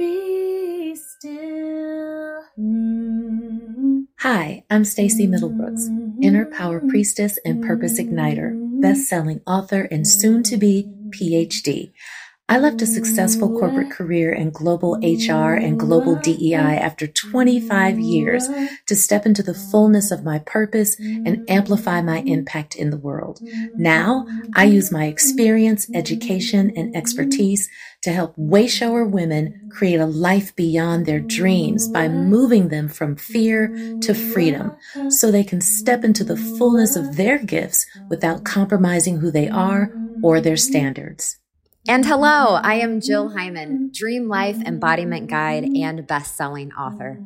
Be still. Hi, I'm Stacè Middlebrooks, inner power priestess and purpose igniter, best-selling author and soon to be PhD. I left a successful corporate career in global HR and global DEI after 25 years to step into the fullness of my purpose and amplify my impact in the world. Now, I use my experience, education, and expertise to help wayshower women create a life beyond their dreams by moving them from fear to freedom so they can step into the fullness of their gifts without compromising who they are or their standards. And hello, I am Jill mm-hmm. Hyman, Dream Life Embodiment Guide mm-hmm. and best-selling author.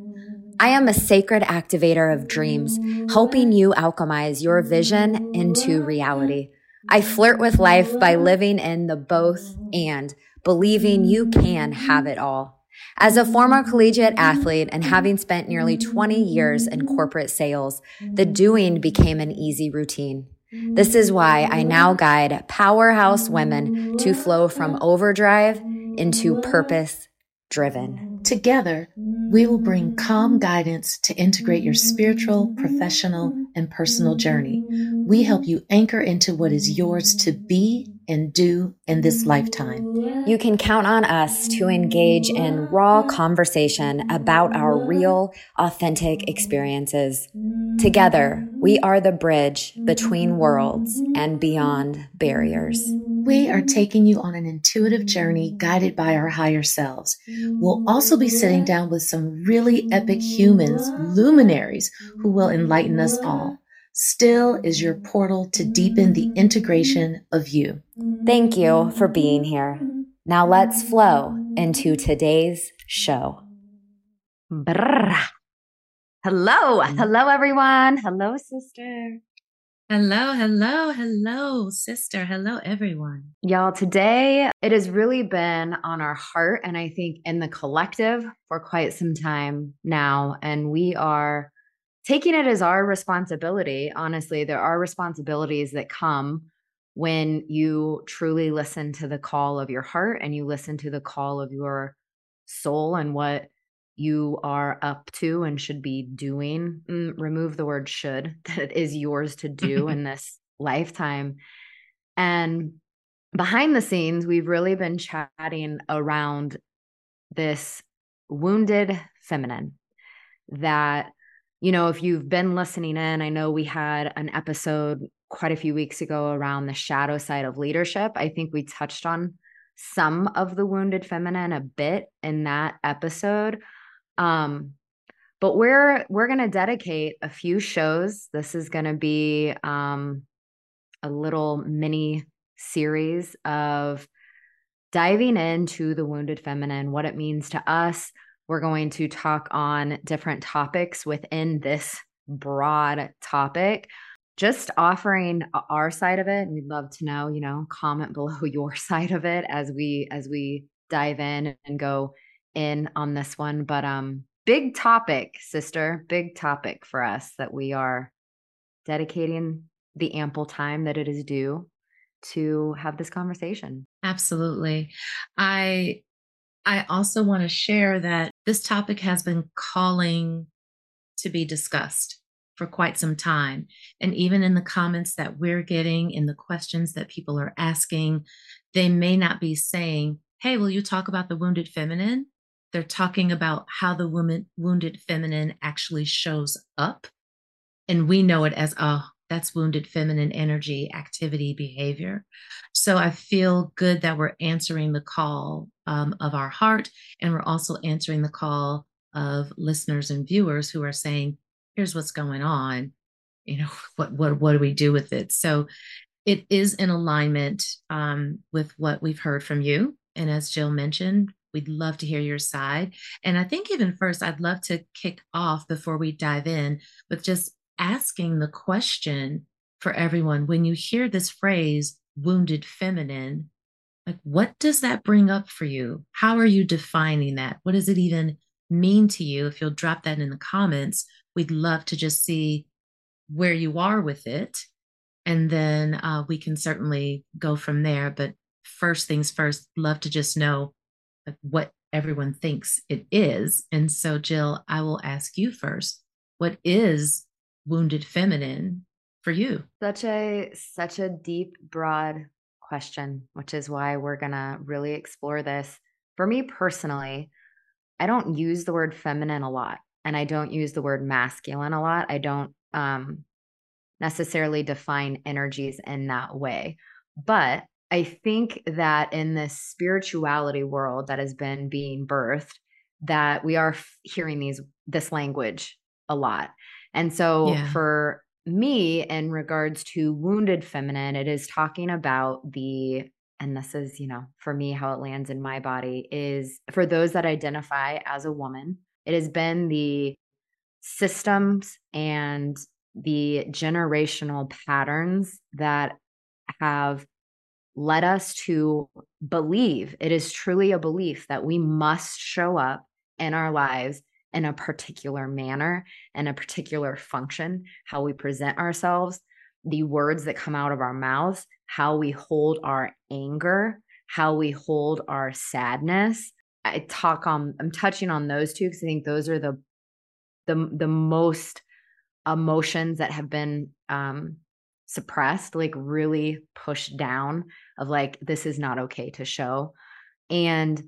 I am a sacred activator of dreams, helping you alchemize your vision into reality. I flirt with life by living in the both and believing you can have it all. As a former collegiate athlete and having spent nearly 20 years in corporate sales, the doing became an easy routine. This is why I now guide powerhouse women to flow from overdrive into purpose driven. Together, we will bring calm guidance to integrate your spiritual, professional, and personal journey. We help you anchor into what is yours to be and do in this lifetime. You can count on us to engage in raw conversation about our real, authentic experiences. Together, we are the bridge between worlds and beyond barriers. We are taking you on an intuitive journey guided by our higher selves. We'll also be sitting down with some really epic humans, luminaries, who will enlighten us all. Still is your portal to deepen the integration of you. Thank you for being here. Now let's flow into today's show. Brrr. Hello. Hello, everyone. Hello, sister. Hello, hello, hello, sister. Hello, everyone. Y'all, today it has really been on our heart and I think in the collective for quite some time now. And we are taking it as our responsibility. Honestly, there are responsibilities that come when you truly listen to the call of your heart and you listen to the call of your soul and what you are up to and should be doing. Mm, remove the word should, that is yours to do in this lifetime. And behind the scenes, we've really been chatting around this wounded feminine that you know, if you've been listening in, I know we had an episode quite a few weeks ago around the shadow side of leadership. I think we touched on some of the wounded feminine a bit in that episode. Um, but we're we're going to dedicate a few shows. This is going to be um, a little mini series of diving into the wounded feminine, what it means to us, we're going to talk on different topics within this broad topic. Just offering our side of it and we'd love to know you know comment below your side of it as we as we dive in and go in on this one. But um big topic sister big topic for us that we are dedicating the ample time that it is due to have this conversation. Absolutely. I I also want to share that this topic has been calling to be discussed for quite some time. And even in the comments that we're getting, in the questions that people are asking, they may not be saying, Hey, will you talk about the wounded feminine? They're talking about how the woman wounded feminine actually shows up. And we know it as, oh, that's wounded feminine energy, activity, behavior. So I feel good that we're answering the call um, of our heart, and we're also answering the call of listeners and viewers who are saying, "Here's what's going on. You know, what what what do we do with it?" So it is in alignment um, with what we've heard from you, and as Jill mentioned, We'd love to hear your side. And I think even first, I'd love to kick off before we dive in with just asking the question for everyone when you hear this phrase, wounded feminine, like what does that bring up for you? How are you defining that? What does it even mean to you? If you'll drop that in the comments, we'd love to just see where you are with it. And then uh, we can certainly go from there. But first things first, love to just know like, what everyone thinks it is. And so, Jill, I will ask you first what is wounded feminine for you? Such a such a deep, broad question, which is why we're gonna really explore this. For me personally, I don't use the word feminine a lot, and I don't use the word masculine a lot. I don't um, necessarily define energies in that way, but I think that in this spirituality world that has been being birthed, that we are hearing these this language a lot. And so yeah. for me, in regards to wounded feminine, it is talking about the, and this is, you know, for me, how it lands in my body is for those that identify as a woman, it has been the systems and the generational patterns that have led us to believe it is truly a belief that we must show up in our lives in a particular manner and a particular function, how we present ourselves, the words that come out of our mouths, how we hold our anger, how we hold our sadness. I talk on I'm touching on those two because I think those are the the the most emotions that have been um suppressed, like really pushed down of like this is not okay to show. And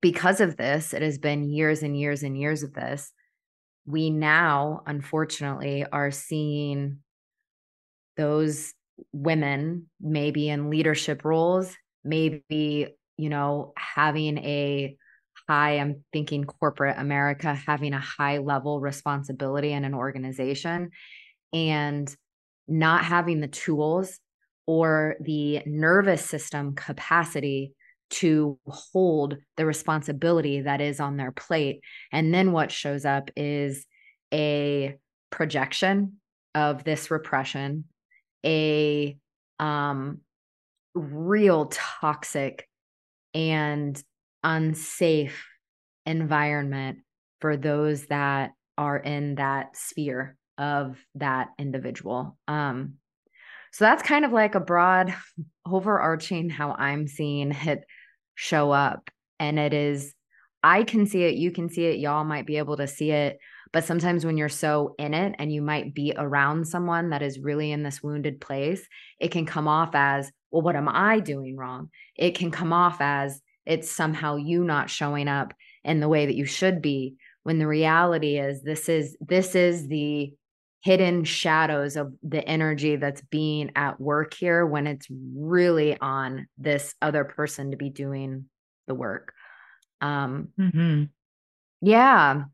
because of this, it has been years and years and years of this. We now, unfortunately, are seeing those women maybe in leadership roles, maybe, you know, having a high, I'm thinking corporate America, having a high level responsibility in an organization and not having the tools or the nervous system capacity to hold the responsibility that is on their plate. And then what shows up is a projection of this repression, a um, real toxic and unsafe environment for those that are in that sphere of that individual. Um, so that's kind of like a broad overarching how I'm seeing it show up. And it is, I can see it, you can see it, y'all might be able to see it. But sometimes when you're so in it and you might be around someone that is really in this wounded place, it can come off as, well, what am I doing wrong? It can come off as it's somehow you not showing up in the way that you should be when the reality is this is this is the hidden shadows of the energy that's being at work here when it's really on this other person to be doing the work. Um mm-hmm. yeah.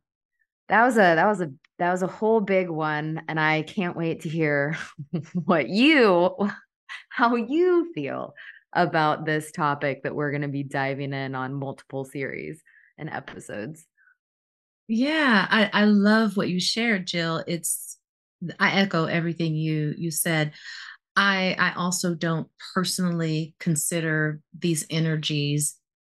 That was a that was a that was a whole big one and i can't wait to hear what you how you feel about this topic that we're going to be diving in on multiple series and episodes. Yeah i i love what you shared jill. It's I echo everything you you said. I I also don't personally consider these energies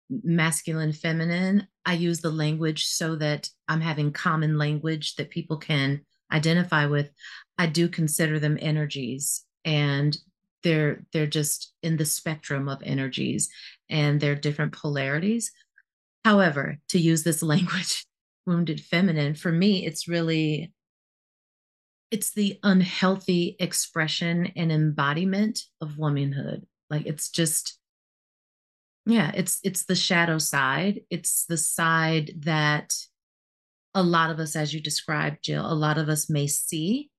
masculine feminine. I use the language so that I'm having common language that people can identify with. I do consider them energies and they're they're just in the spectrum of energies and they're different polarities. However, to use this language wounded feminine for me it's really it's the unhealthy expression and embodiment of womanhood. Like it's just yeah it's it's the shadow side. It's the side that a lot of us as you described jill a lot of us may see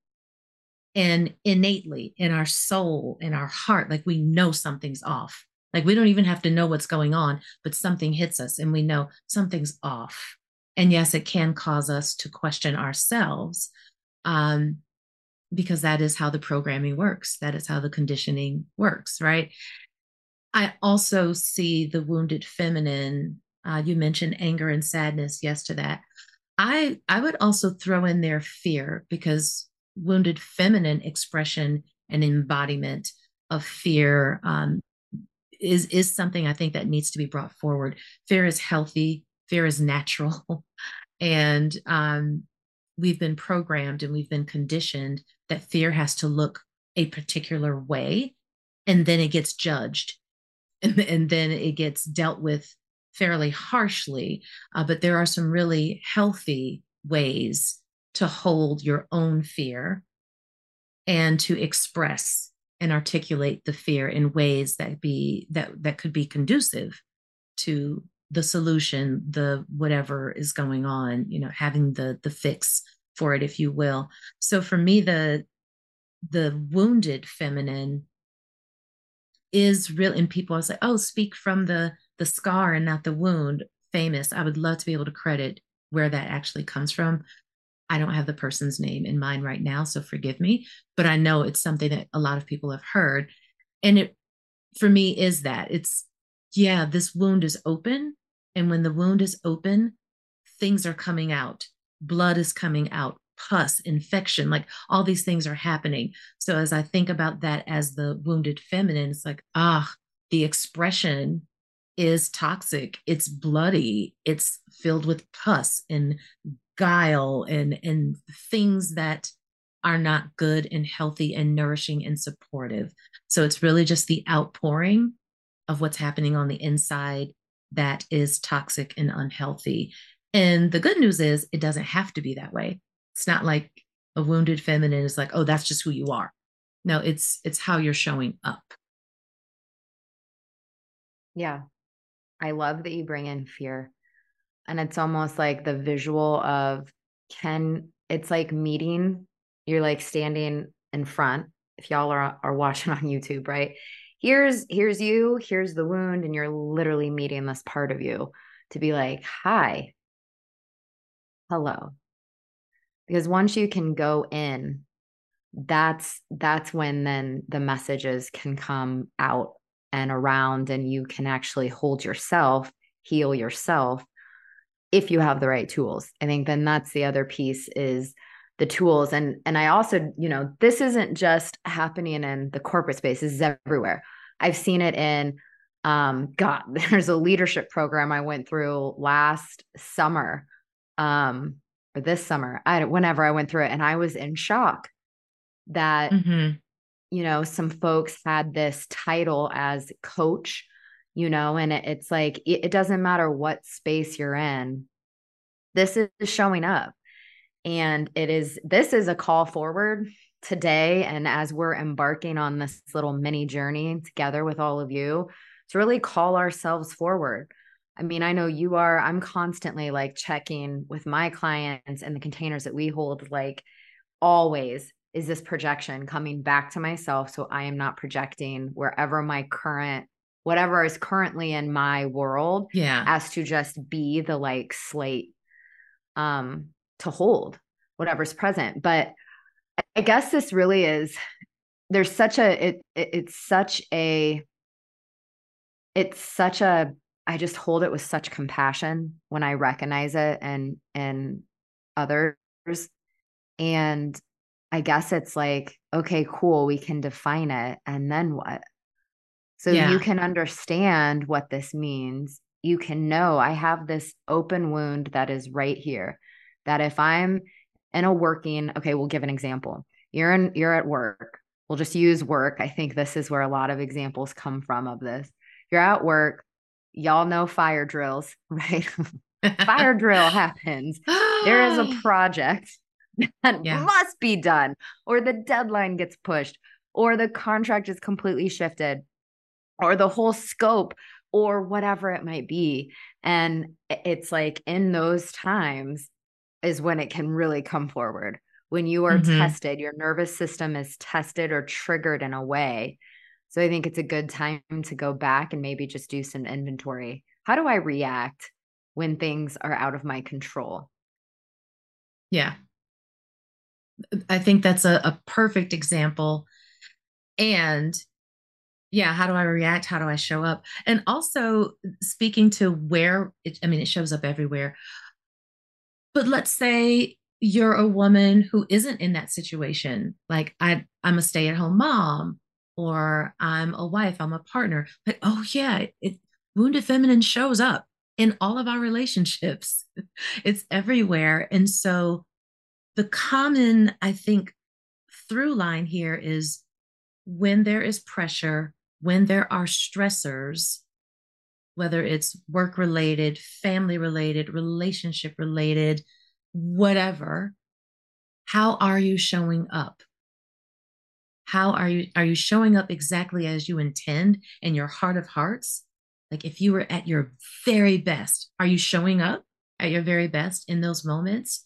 and innately in our soul in our heart. Like we know something's off. Like we don't even have to know what's going on but something hits us and we know something's off. And yes it can cause us to question ourselves um, because that is how the programming works. That is how the conditioning works, right? I also see the wounded feminine. Uh, you mentioned anger and sadness. Yes, to that. I I would also throw in there fear because wounded feminine expression and embodiment of fear um, is is something I think that needs to be brought forward. Fear is healthy. Fear is natural, and um, we've been programmed and we've been conditioned that fear has to look a particular way and then it gets judged. And, and then it gets dealt with fairly harshly, uh, but there are some really healthy ways to hold your own fear and to express and articulate the fear in ways that be that that could be conducive to the solution the whatever is going on you know having the the fix for it if you will. So for me the the wounded feminine is real and people are like oh speak from the the scar and not the wound. Famous. I would love to be able to credit where that actually comes from. I don't have the person's name in mind right now so forgive me but i know it's something that a lot of people have heard and it for me is that. It's yeah this wound is open and when the wound is open things are coming out blood is coming out pus, infection, like all these things are happening. So as I think about that as the wounded feminine, it's like, ah, the expression is toxic. It's bloody. It's filled with pus and guile and and things that are not good and healthy and nourishing and supportive. So it's really just the outpouring of what's happening on the inside that is toxic and unhealthy. And the good news is it doesn't have to be that way. It's not like a wounded feminine is like, oh, that's just who you are. No, it's it's how you're showing up. Yeah. I love that you bring in fear. And it's almost like the visual of can it's like meeting, you're like standing in front. If y'all are are watching on YouTube, right? Here's here's you, here's the wound, and you're literally meeting this part of you to be like, hi, hello, because once you can go in that's that's when then the messages can come out and around and you can actually hold yourself heal yourself if you have the right tools. I think then that's the other piece is the tools. And and i also you know this isn't just happening in the corporate space this is everywhere. I've seen it in um god there's a leadership program i went through last summer um or this summer, I whenever I went through it, and I was in shock that mm-hmm. you know some folks had this title as coach, you know, and it, it's like it, it doesn't matter what space you're in, this is showing up, and it is this is a call forward today, and as we're embarking on this little mini journey together with all of you, to really call ourselves forward. I mean, I know you are, I'm constantly like checking with my clients and the containers that we hold, like always is this projection coming back to myself. So I am not projecting wherever my current, whatever is currently in my world, yeah, as to just be the like slate. Um to hold whatever's present. But I guess this really is there's such a it, it it's such a it's such a I just hold it with such compassion when I recognize it and and others. And I guess it's like, okay, cool, we can define it. And then what? So yeah. you can understand what this means. You can know I have this open wound that is right here. That if I'm in a working, okay, we'll give an example. You're in you're at work. We'll just use work. I think this is where a lot of examples come from of this. You're at work y'all know fire drills, right? fire drill happens. there is a project that yeah. must be done, or the deadline gets pushed, or the contract is completely shifted, or the whole scope, or whatever it might be. And it's like in those times is when it can really come forward. When you are mm-hmm. tested, your nervous system is tested or triggered in a way so I think it's a good time to go back and maybe just do some inventory. How do I react when things are out of my control? Yeah. I think that's a, a perfect example. And yeah, how do I react? How do I show up? And also speaking to where it, I mean, it shows up everywhere. But let's say you're a woman who isn't in that situation. Like I, I'm a stay at home mom or I'm a wife, I'm a partner. But oh yeah, it wounded feminine shows up in all of our relationships. it's everywhere. And so the common, I think, through line here is when there is pressure, when there are stressors, whether it's work related, family related, relationship related, whatever, how are you showing up? How are you are you showing up exactly as you intend in your heart of hearts? Like if you were at your very best, are you showing up at your very best in those moments?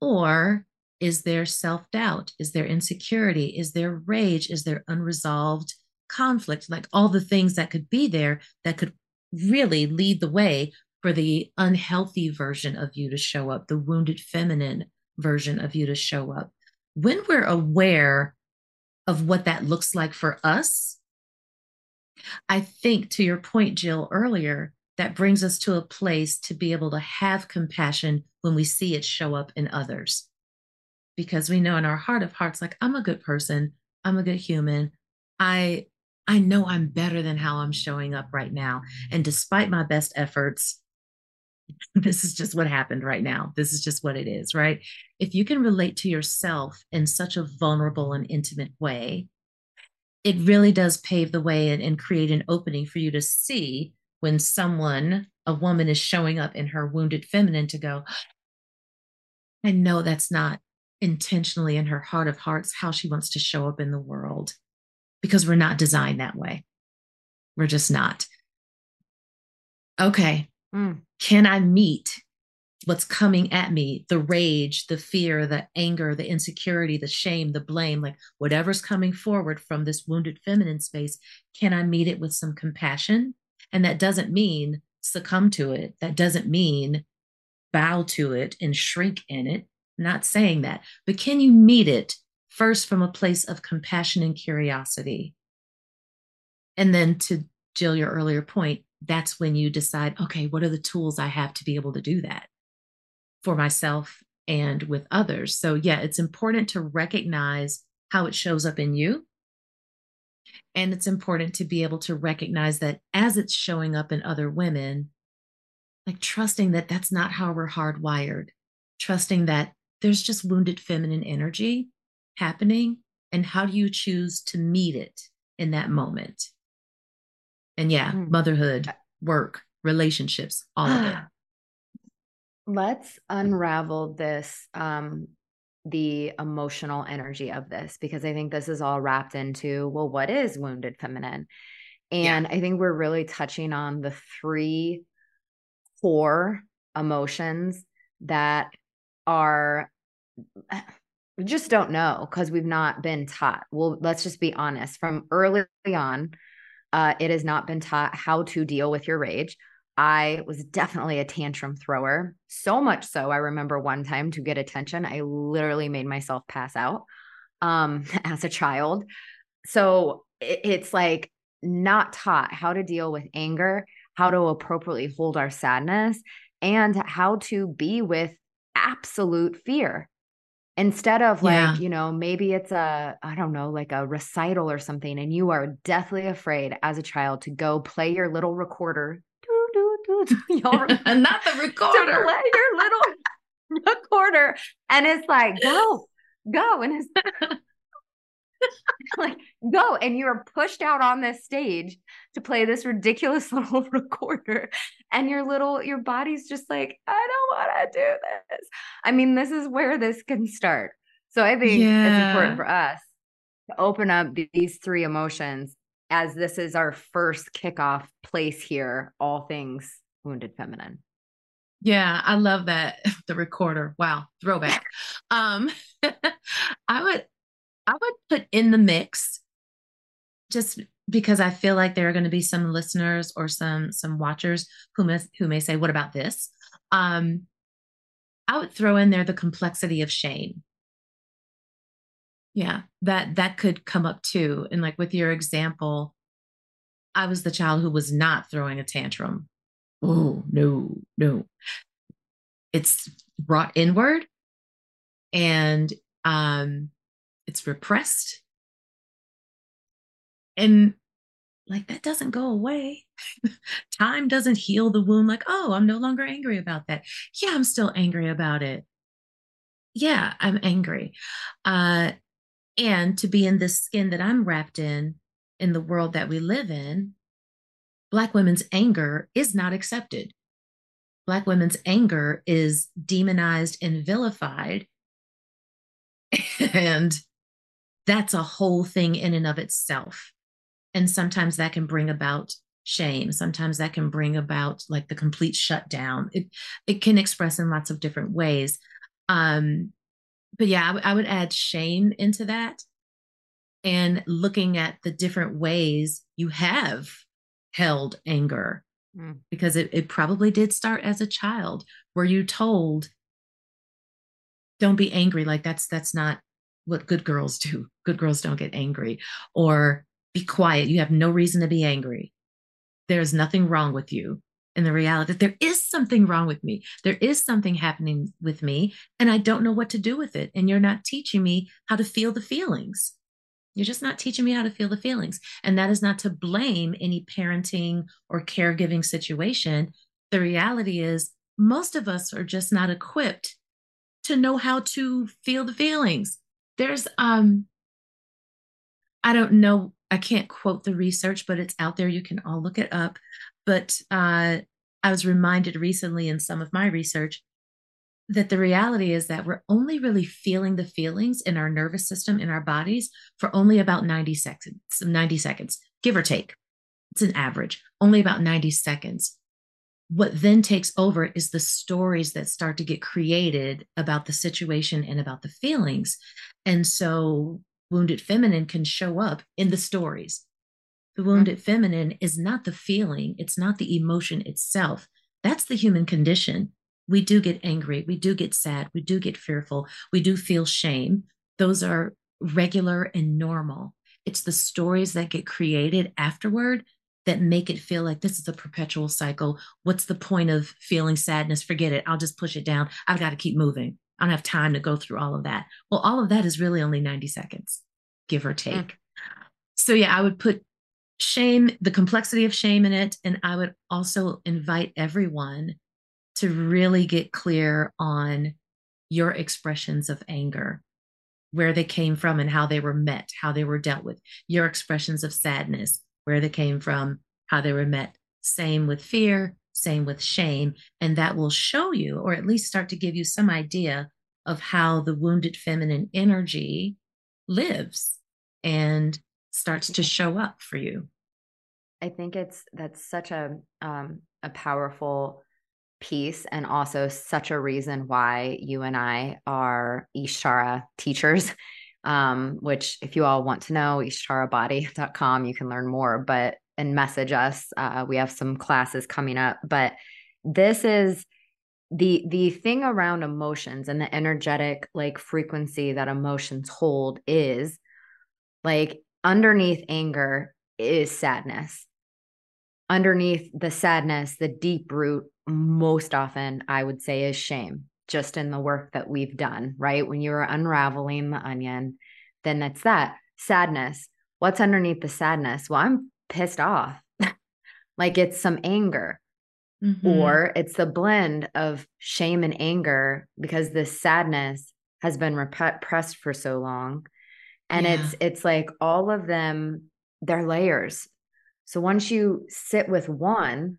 Or is there self doubt? Is there insecurity? Is there rage? Is there unresolved conflict? Like all the things that could be there that could really lead the way for the unhealthy version of you to show up, the wounded feminine version of you to show up. When we're aware of what that looks like for us, I think to your point, Jill, earlier, that brings us to a place to be able to have compassion when we see it show up in others. Because we know in our heart of hearts, like, I'm a good person, I'm a good human. I I know I'm better than how I'm showing up right now. And despite my best efforts, this is just what happened right now. This is just what it is, right? If you can relate to yourself in such a vulnerable and intimate way, it really does pave the way and, and create an opening for you to see when someone, a woman, is showing up in her wounded feminine to go, I know that's not intentionally in her heart of hearts how she wants to show up in the world because we're not designed that way. We're just not. Okay. Mm. Can I meet what's coming at me the rage, the fear, the anger, the insecurity, the shame, the blame, like whatever's coming forward from this wounded feminine space? Can I meet it with some compassion? And that doesn't mean succumb to it. That doesn't mean bow to it and shrink in it. I'm not saying that. But can you meet it first from a place of compassion and curiosity. And then to Jill, your earlier point, that's when you decide, okay, what are the tools I have to be able to do that for myself and with others? So, yeah, it's important to recognize how it shows up in you. And it's important to be able to recognize that as it's showing up in other women, like trusting that that's not how we're hardwired, trusting that there's just wounded feminine energy happening and how do you choose to meet it in that moment and yeah mm. motherhood work relationships all of it let's unravel this um the emotional energy of this because i think this is all wrapped into well what is wounded feminine and yeah. i think we're really touching on the three core emotions that are just don't know because we've not been taught. Well, let's just be honest. From early on, uh, it has not been taught how to deal with your rage. I was definitely a tantrum thrower. So much so, I remember one time to get attention, I literally made myself pass out um, as a child. So it, it's like not taught how to deal with anger, how to appropriately hold our sadness, and how to be with absolute fear instead of like yeah. you know maybe it's a i don't know like a recital or something and you are deathly afraid as a child to go play your little recorder y'all not the recorder to play your little recorder and it's like go go and it's like go and you're pushed out on this stage to play this ridiculous little recorder and your little your body's just like i don't want to do this i mean this is where this can start so i think yeah. it's important for us to open up these three emotions as this is our first kickoff place here all things wounded feminine yeah, I love that the recorder. Wow, throwback. um I would I would put in the mix just because I feel like there are going to be some listeners or some some watchers who may, who may say, "What about this?" Um, I would throw in there the complexity of shame. Yeah, that that could come up too. And like with your example, I was the child who was not throwing a tantrum. Oh no, no. It's brought inward, and um, it's repressed. And like that doesn't go away. Time doesn't heal the wound like oh i'm no longer angry about that. Yeah i'm still angry about it. Yeah i'm angry. Uh and to be in this skin that i'm wrapped in in the world that we live in Black women's anger is not accepted. Black women's anger is demonized and vilified. And that's a whole thing in and of itself. And sometimes that can bring about shame. Sometimes that can bring about like the complete shutdown. It it can express in lots of different ways. Um, but yeah, I, w- I would add shame into that and looking at the different ways you have held anger mm. because it, it probably did start as a child. Were you told, don't be angry? Like that's that's not what good girls do. Good girls don't get angry. Or be quiet. You have no reason to be angry. There's nothing wrong with you. And the reality there is something wrong with me. There is something happening with me, and I don't know what to do with it. And you're not teaching me how to feel the feelings. You're just not teaching me how to feel the feelings. And that is not to blame any parenting or caregiving situation. The reality is, most of us are just not equipped to know how to feel the feelings. There's, um, I don't know I can't quote the research, but it's out there. You can all look it up. But uh, I was reminded recently in some of my research that the reality is that we're only really feeling the feelings in our nervous system, in our bodies, for only about 90 seconds, 90 seconds, give or take. It's an average, only about 90 seconds. What then takes over is the stories that start to get created about the situation and about the feelings. And so wounded feminine can show up in the stories. The wounded mm-hmm. feminine is not the feeling, it's not the emotion itself. That's the human condition. We do get angry, we do get sad, we do get fearful, we do feel shame. Those are regular and normal. It's the stories that get created afterward that make it feel like this is a perpetual cycle. What's the point of feeling sadness? Forget it. I'll just push it down. I've got to keep moving. I don't have time to go through all of that. Well, all of that is really only 90 seconds, give or take. Mm. So, yeah, I would put shame, the complexity of shame in it. And I would also invite everyone to really get clear on your expressions of anger, where they came from and how they were met, how they were dealt with, your expressions of sadness, where they came from, how they were met. Same with fear, same with shame. And that will show you, or at least start to give you some idea of how the wounded feminine energy lives and starts to show up for you. I think it's that's such a um, a powerful piece and also such a reason why you and I are Ishtara teachers. Um, which if you all want to know, ishtarabody.com, you can learn more. But and message us. Uh, we have some classes coming up, but this is the the thing around emotions and the energetic like frequency that emotions hold is like underneath anger is sadness underneath the sadness the deep root most often i would say is shame just in the work that we've done right when you're unraveling the onion then it's that sadness what's underneath the sadness well i'm pissed off. like it's some anger. Mm-hmm. Or it's the blend of shame and anger because this sadness has been repressed for so long. And yeah. it's it's like all of them, they're layers. So once you sit with one,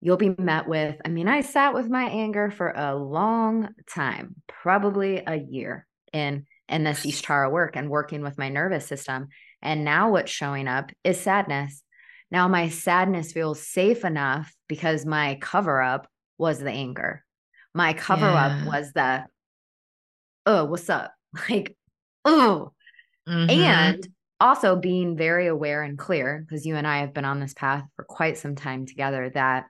you'll be met with i mean i sat with my anger for a long time probably a year in in this ishtara work and working with my nervous system and now what's showing up is sadness. Now my sadness feels safe enough because my cover up was the anger. My cover yeah. up was the, oh, what's up? Like, oh. Mm-hmm. And also being very aware and clear, because you and I have been on this path for quite some time together, that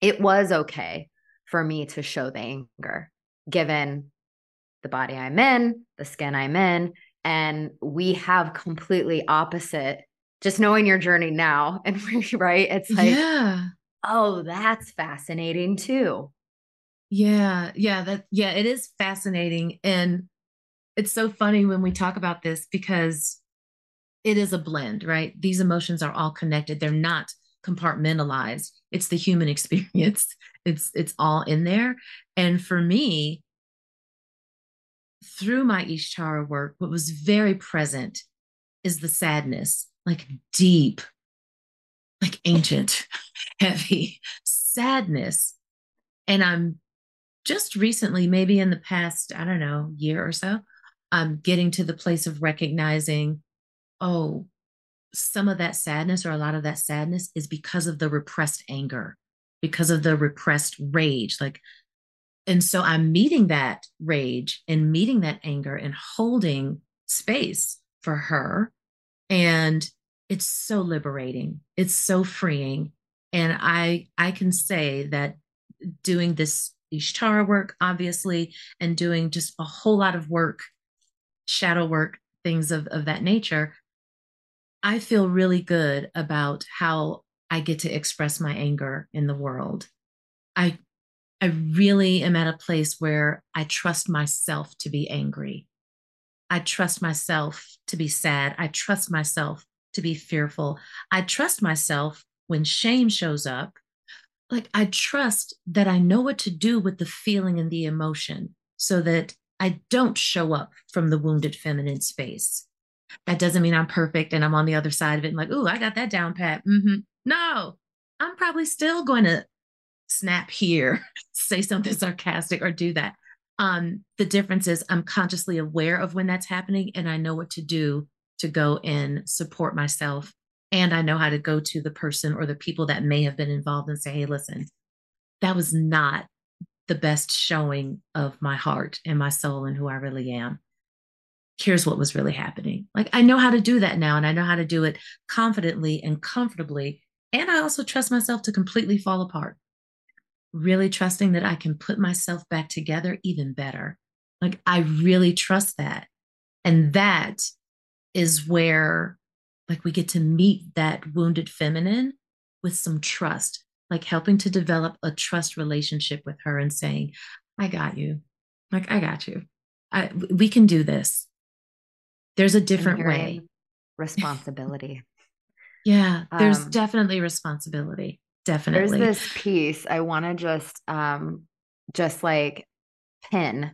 it was okay for me to show the anger given the body I'm in, the skin I'm in, and we have completely opposite just knowing your journey now and right? It's like yeah. oh that's fascinating too. Yeah yeah that yeah it is fascinating and it's so funny when we talk about this because it is a blend right? These emotions are all connected. They're not compartmentalized. It's the human experience. It's it's all in there. And for me through my Ishtara work, what was very present is the sadness, like deep, like ancient, heavy sadness. And I'm just recently, maybe in the past, I don't know, year or so, I'm getting to the place of recognizing, oh, some of that sadness or a lot of that sadness is because of the repressed anger, because of the repressed rage. Like, and so I'm meeting that rage and meeting that anger and holding space for her. And it's so liberating. It's so freeing. And I I can say that doing this Ishtar work, obviously, and doing just a whole lot of work, shadow work, things of, of that nature, I feel really good about how I get to express my anger in the world. I I really am at a place where I trust myself to be angry. I trust myself to be sad. I trust myself to be fearful. I trust myself when shame shows up. Like I trust that I know what to do with the feeling and the emotion so that I don't show up from the wounded feminine space. That doesn't mean I'm perfect and I'm on the other side of it and like, ooh, I got that down pat. Mm-hmm. No, I'm probably still going to snap here, say something sarcastic, or do that. Um, the difference is I'm consciously aware of when that's happening and I know what to do to go and support myself. And I know how to go to the person or the people that may have been involved and say, hey, listen, that was not the best showing of my heart and my soul and who I really am. Here's what was really happening. Like, I know how to do that now, and I know how to do it confidently and comfortably. And I also trust myself to completely fall apart really trusting that I can put myself back together even better. Like I really trust that. And that is where like we get to meet that wounded feminine with some trust, like helping to develop a trust relationship with her and saying, I got you. Like I got you. I we can do this. There's a different way. Responsibility. yeah, there's um, definitely responsibility. Definitely. There's this piece I want to just um just like pin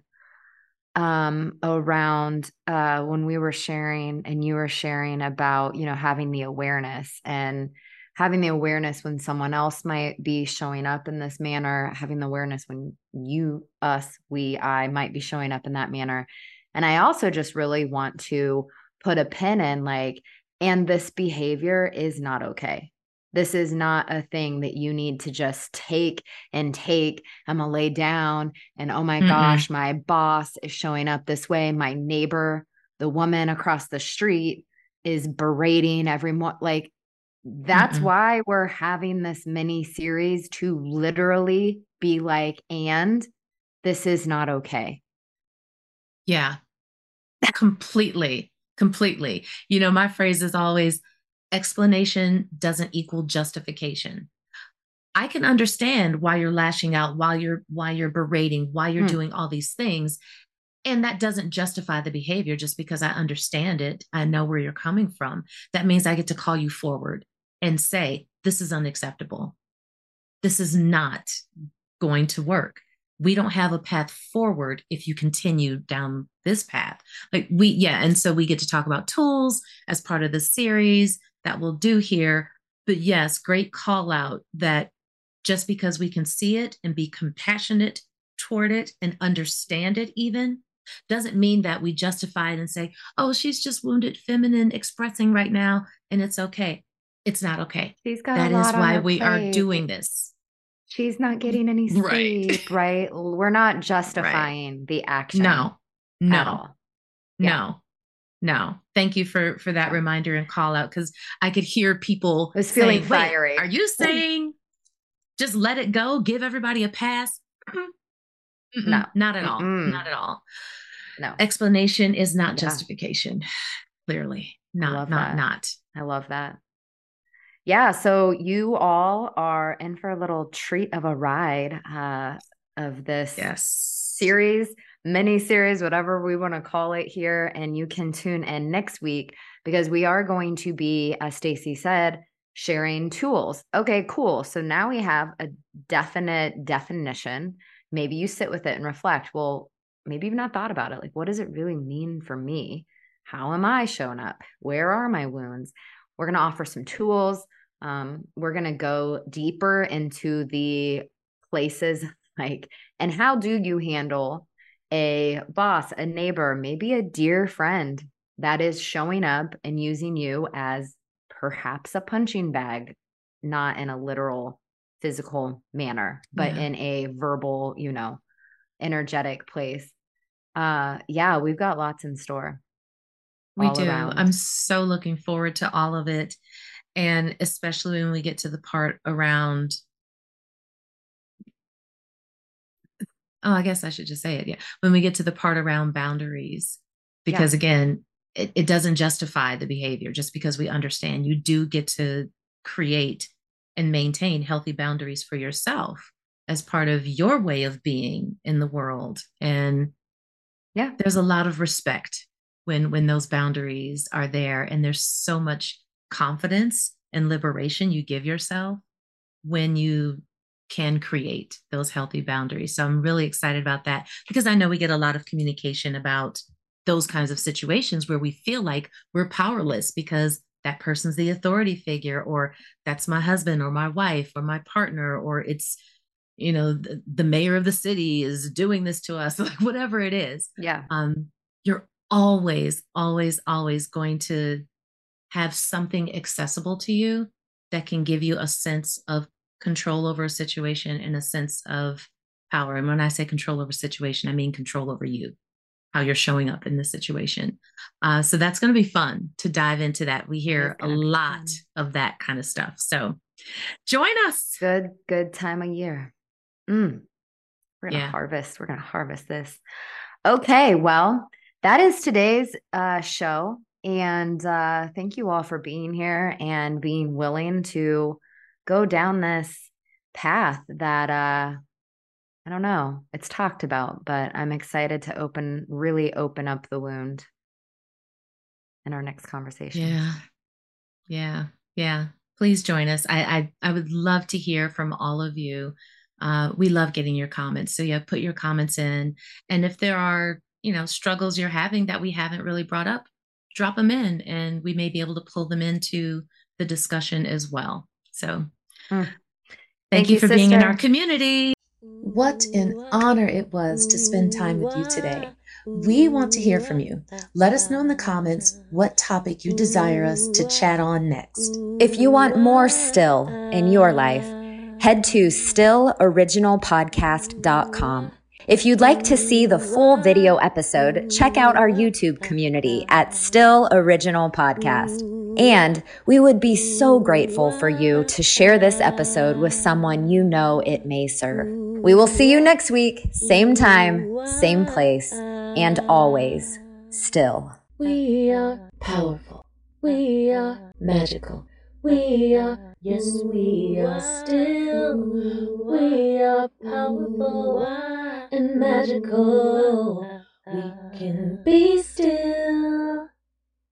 um around uh when we were sharing and you were sharing about, you know, having the awareness and having the awareness when someone else might be showing up in this manner, having the awareness when you, us, we, I might be showing up in that manner. And I also just really want to put a pin in like, and this behavior is not okay. This is not a thing that you need to just take and take. I'm gonna lay down and oh my mm gosh, my boss is showing up this way. My neighbor, the woman across the street, is berating everyone. Like that's mm why we're having this mini series to literally be like, and this is not okay. Yeah, completely, completely. You know, my phrase is always explanation doesn't equal justification. I can understand why you're lashing out, why you're why you're berating, why you're hmm. doing all these things. And that doesn't justify the behavior just because I understand it. I know where you're coming from. That means I get to call you forward and say, this is unacceptable. This is not going to work. We don't have a path forward if you continue down this path. Like we, yeah. And so we get to talk about tools as part of the series that we'll do here. But yes, great call out that just because we can see it and be compassionate toward it and understand it, even doesn't mean that we justify it and say, oh, she's just wounded feminine expressing right now and it's okay. It's not okay. She's got that is why we plate. are doing this. She's not getting any sleep, right? right? We're not justifying right. the action. No, no, yeah. no no thank you for for that reminder and call out because i could hear people I was feeling saying, fiery are you mm. saying just let it go give everybody a pass Mm-mm. no not at all Mm-mm. not at all no explanation is not yeah. justification clearly not not that. not i love that yeah so you all are in for a little treat of a ride uh of this yes series mini series, whatever we want to call it here. And you can tune in next week because we are going to be, as Stacè said, sharing tools. Okay, cool. So now we have a definite definition. Maybe you sit with it and reflect. Well, maybe you've not thought about it. Like, what does it really mean for me? How am I showing up? Where are my wounds? We're going to offer some tools, Um, we're going to go deeper into the places like, and how do you handle a boss, a neighbor, maybe a dear friend that is showing up and using you as perhaps a punching bag, not in a literal physical manner, but yeah. in a verbal, you know, energetic place. Uh yeah, we've got lots in store. We do. Around. I'm so looking forward to all of it. And especially when we get to the part around oh, I guess I should just say it. Yeah. When we get to the part around boundaries, because yeah. again, it, it doesn't justify the behavior just because we understand you do get to create and maintain healthy boundaries for yourself as part of your way of being in the world. And yeah, there's a lot of respect when when those boundaries are there and there's so much confidence and liberation you give yourself when you can create those healthy boundaries. So I'm really excited about that because I know we get a lot of communication about those kinds of situations where we feel like we're powerless because that person's the authority figure or that's my husband or my wife or my partner or it's you know the, the mayor of the city is doing this to us like whatever it is yeah um you're always always always going to have something accessible to you that can give you a sense of control over a situation and a sense of power and when i say control over a situation i mean control over you how you're showing up in this situation. Uh, so that's going to be fun to dive into that. We hear a lot of that kind of stuff. So join us. Good, good time of year. Mm. We're going to yeah. harvest. We're going to harvest this. Okay. Well, that is today's uh, show. And uh, thank you all for being here and being willing to go down this path that uh, I don't know. It's talked about, but I'm excited to open, really open up the wound in our next conversation. Yeah. Yeah. Yeah. Please join us. I I, I would love to hear from all of you. Uh, we love getting your comments. So yeah, put your comments in. And if there are, you know, struggles you're having that we haven't really brought up, drop them in and we may be able to pull them into the discussion as well. So mm. thank, thank, you, you for sister. being in our community. What an honor it was to spend time with you today. We want to hear from you. Let us know in the comments what topic you desire us to chat on next. If you want more still in your life, head to stilloriginalpodcast.com. If you'd like to see the full video episode, check out our YouTube community at Still Original Podcast. And we would be so grateful for you to share this episode with someone you know it may serve. We will see you next week, same time, same place, and always still. We are powerful. We are magical. We are, yes, we are still. We are powerful and magical. We can be still.